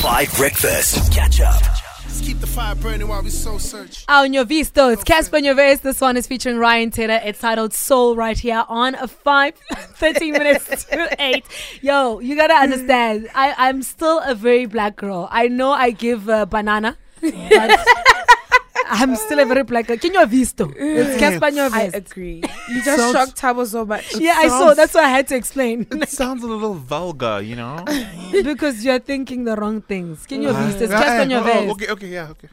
5 Breakfast. Catch up. Let's keep the fire burning while we soul search. On your visto, it's Cassper on your. This one is featuring Ryan Taylor. It's titled Soul right here on a 5 13 minutes to 8. Yo, you gotta understand, I, I'm still a very black girl. I know I give uh, banana, but I'm still a very black girl. Can you have visto? It's Cassper on your I agree. You just Sounds- shocked Tabo so much. Yeah, I saw. sounds- That's why I had to explain. It sounds a little vulgar, you know? because you're thinking the wrong things. Can you Uh, visto? It's Cassper on your oh, vest. okay, okay, yeah, okay.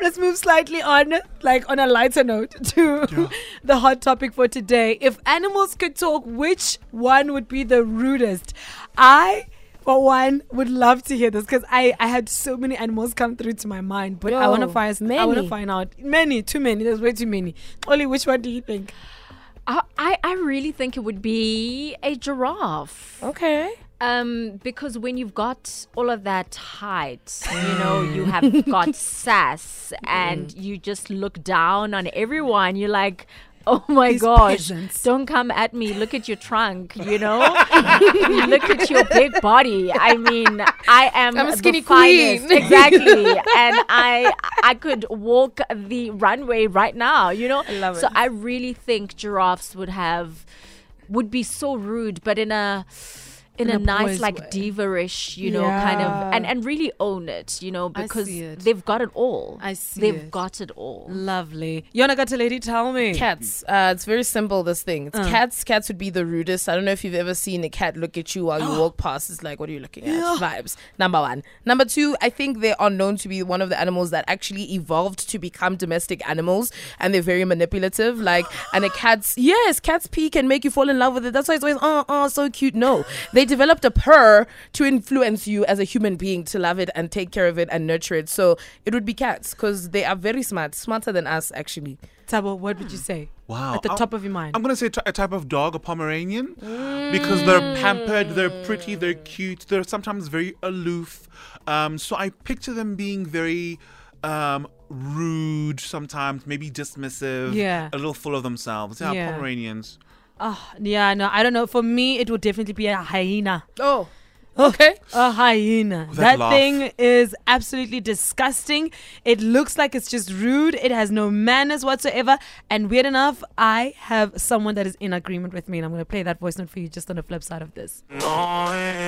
Let's move slightly on, like on a lighter note, to the hot topic for today. If animals could talk, which one would be the rudest? I, for one, would love to hear this because I, I had so many animals come through to my mind, but I want to Yo, find I want to find out many, too many. There's way too many. Only which one do you think? I, I I really think it would be a giraffe. Okay. Um, because when you've got all of that height, you know, you have got sass and you just look down on everyone. You're like, oh my These gosh, peasants." don't come at me. Look at your trunk, you know? look at your big body. I mean, I am I'm a skinny queen. Exactly. and I I could walk the runway right now, you know? I love so. I really think giraffes would have would be so rude, but in a in, In a, a nice boy's like way. diva-ish, you know, kind of and, and really own it, you know, because it. they've got it all. I see They've it. got it all. Lovely. Yona got a lady, tell me. Cats. Uh, it's very simple. This thing. It's Uh. cats. Cats would be the rudest. I don't know if you've ever seen a cat look at you while you walk past. It's like, what are you looking at? Vibes. Number one. Number two. I think they are known to be one of the animals that actually evolved to become domestic animals, and they're very manipulative. Like, and a cat's yes, cat's pee can make you fall in love with it. That's why it's always oh oh so cute. No, they developed a purr to influence you as a human being to love it and take care of it and nurture it. So it would be cats because they are very smart, smarter than us actually. Tabo, what would you say? Wow. At the I'll- top of your mind. I'm going to say t- a type of dog, a Pomeranian, because they're pampered, they're pretty, they're cute, they're sometimes very aloof. Um, so I picture them being very um, rude sometimes, maybe dismissive, Yeah. a little full of themselves. Yeah, Yeah. Pomeranians. Oh, yeah, no, I don't know. For me, it would definitely be a hyena. Oh, ah, okay. A hyena. That That thing is absolutely disgusting. It looks like it's just rude. It has no manners whatsoever. And weird enough, I have someone that is in agreement with me. And I'm going to play that voice note for you just on the flip side of this. Eh.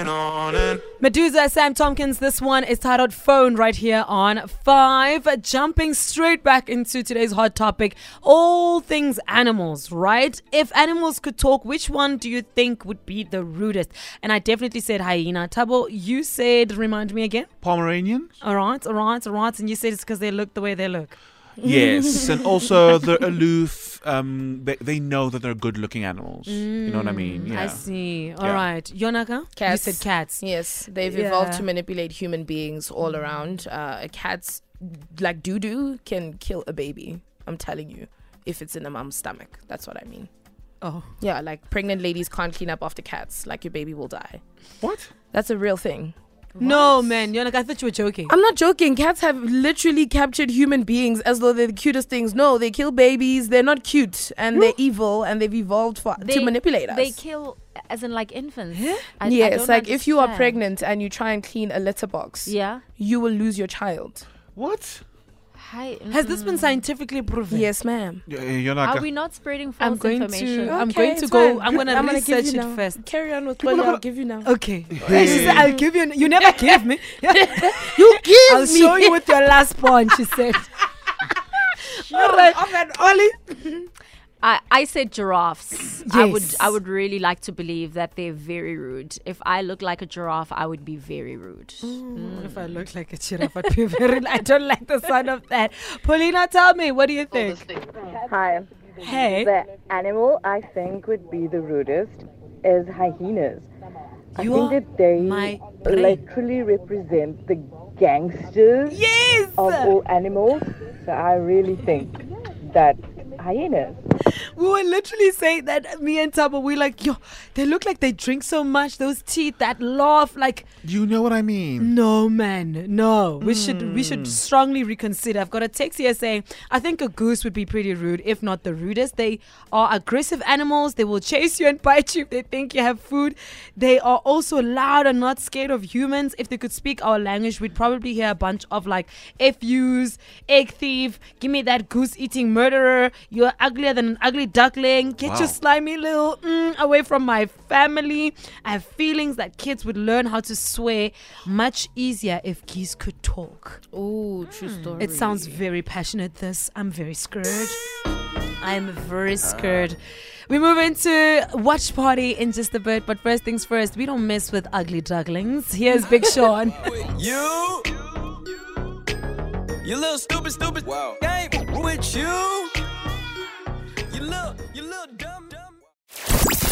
Medusa, Sam Tompkins. This one is titled Phone right here on 5. Jumping straight back into today's hot topic all things animals, right? If animals could talk, which one do you think would be the rudest? And I definitely said hyena. Tabo, you said, remind me again. Pomeranian. All right, all right, all right. And you said it's because they look the way they look. Yes, and also they're aloof. Um, they, they know that they're good-looking animals. you know what I mean? Yeah. I see. All Yeah. right, Yonaka? Cats. You said cats. Yes, they've evolved to manipulate human beings all around. Uh, a cat's like doo doo can kill a baby. I'm telling you, if it's in a mom's stomach. That's what I mean. Oh. Yeah, like pregnant ladies can't clean up after cats. Like your baby will die. What? That's a real thing. No, man. You're like, I thought you were joking. I'm not joking. Cats have literally captured human beings as though they're the cutest things. No, they kill babies. They're not cute and they're evil and they've evolved for to manipulate us. They kill as in like infants. I- I yes, don't like if you are understand. pregnant and you try and clean a litter box, Yeah. you will lose your child. What? Hi. Has this been scientifically proven? Yes, ma'am. Y- You're not. Are we not spreading false I'm going information? to. I'm Okay, going to it's go. fine. I'm gonna I'm gonna give research you it now. first. Carry on with what I'll give you now. Okay. She said, "I'll give you." You never gave me. You give me. I'll me. show you with your last pawn. She said. All right, Ollie. I, I said giraffes. I would I would really like to believe that they're very rude. If I look like a giraffe, I would be very rude. Mm. Mm. If I look like a giraffe, I'd be very. I don't like the sound of that. Paulina, tell me, what do you think? Hi. Hey. The animal I think would be the rudest is hyenas. I You think are that they my literally represent the gangsters Yes. of all animals. So I really think that hyenas. We were literally saying that me and Tabo, we like, yo, they look like they drink so much. Those teeth, that laugh, like, You know what I mean? no man, no. We should we Hmm. should strongly reconsider. I've got a text here saying I think a goose would be pretty rude, if not the rudest. They are aggressive animals. They will chase you and bite you if they think you have food. They are also loud and not scared of humans. If they could speak our language, we'd probably hear a bunch of like F FUs, egg thief, give me that goose eating murderer, you're uglier than an ugly duckling, get Wow. your slimy little mm, away from my family. I have feelings that kids would learn how to swear much easier if geese could talk. Ooh, true story. It sounds very passionate, this. I'm very scared. I'm very scared. We move into watch party in just a bit, but first things first, we don't mess with ugly ducklings. Here's Big Sean. You, you little stupid, stupid wow. game with you. You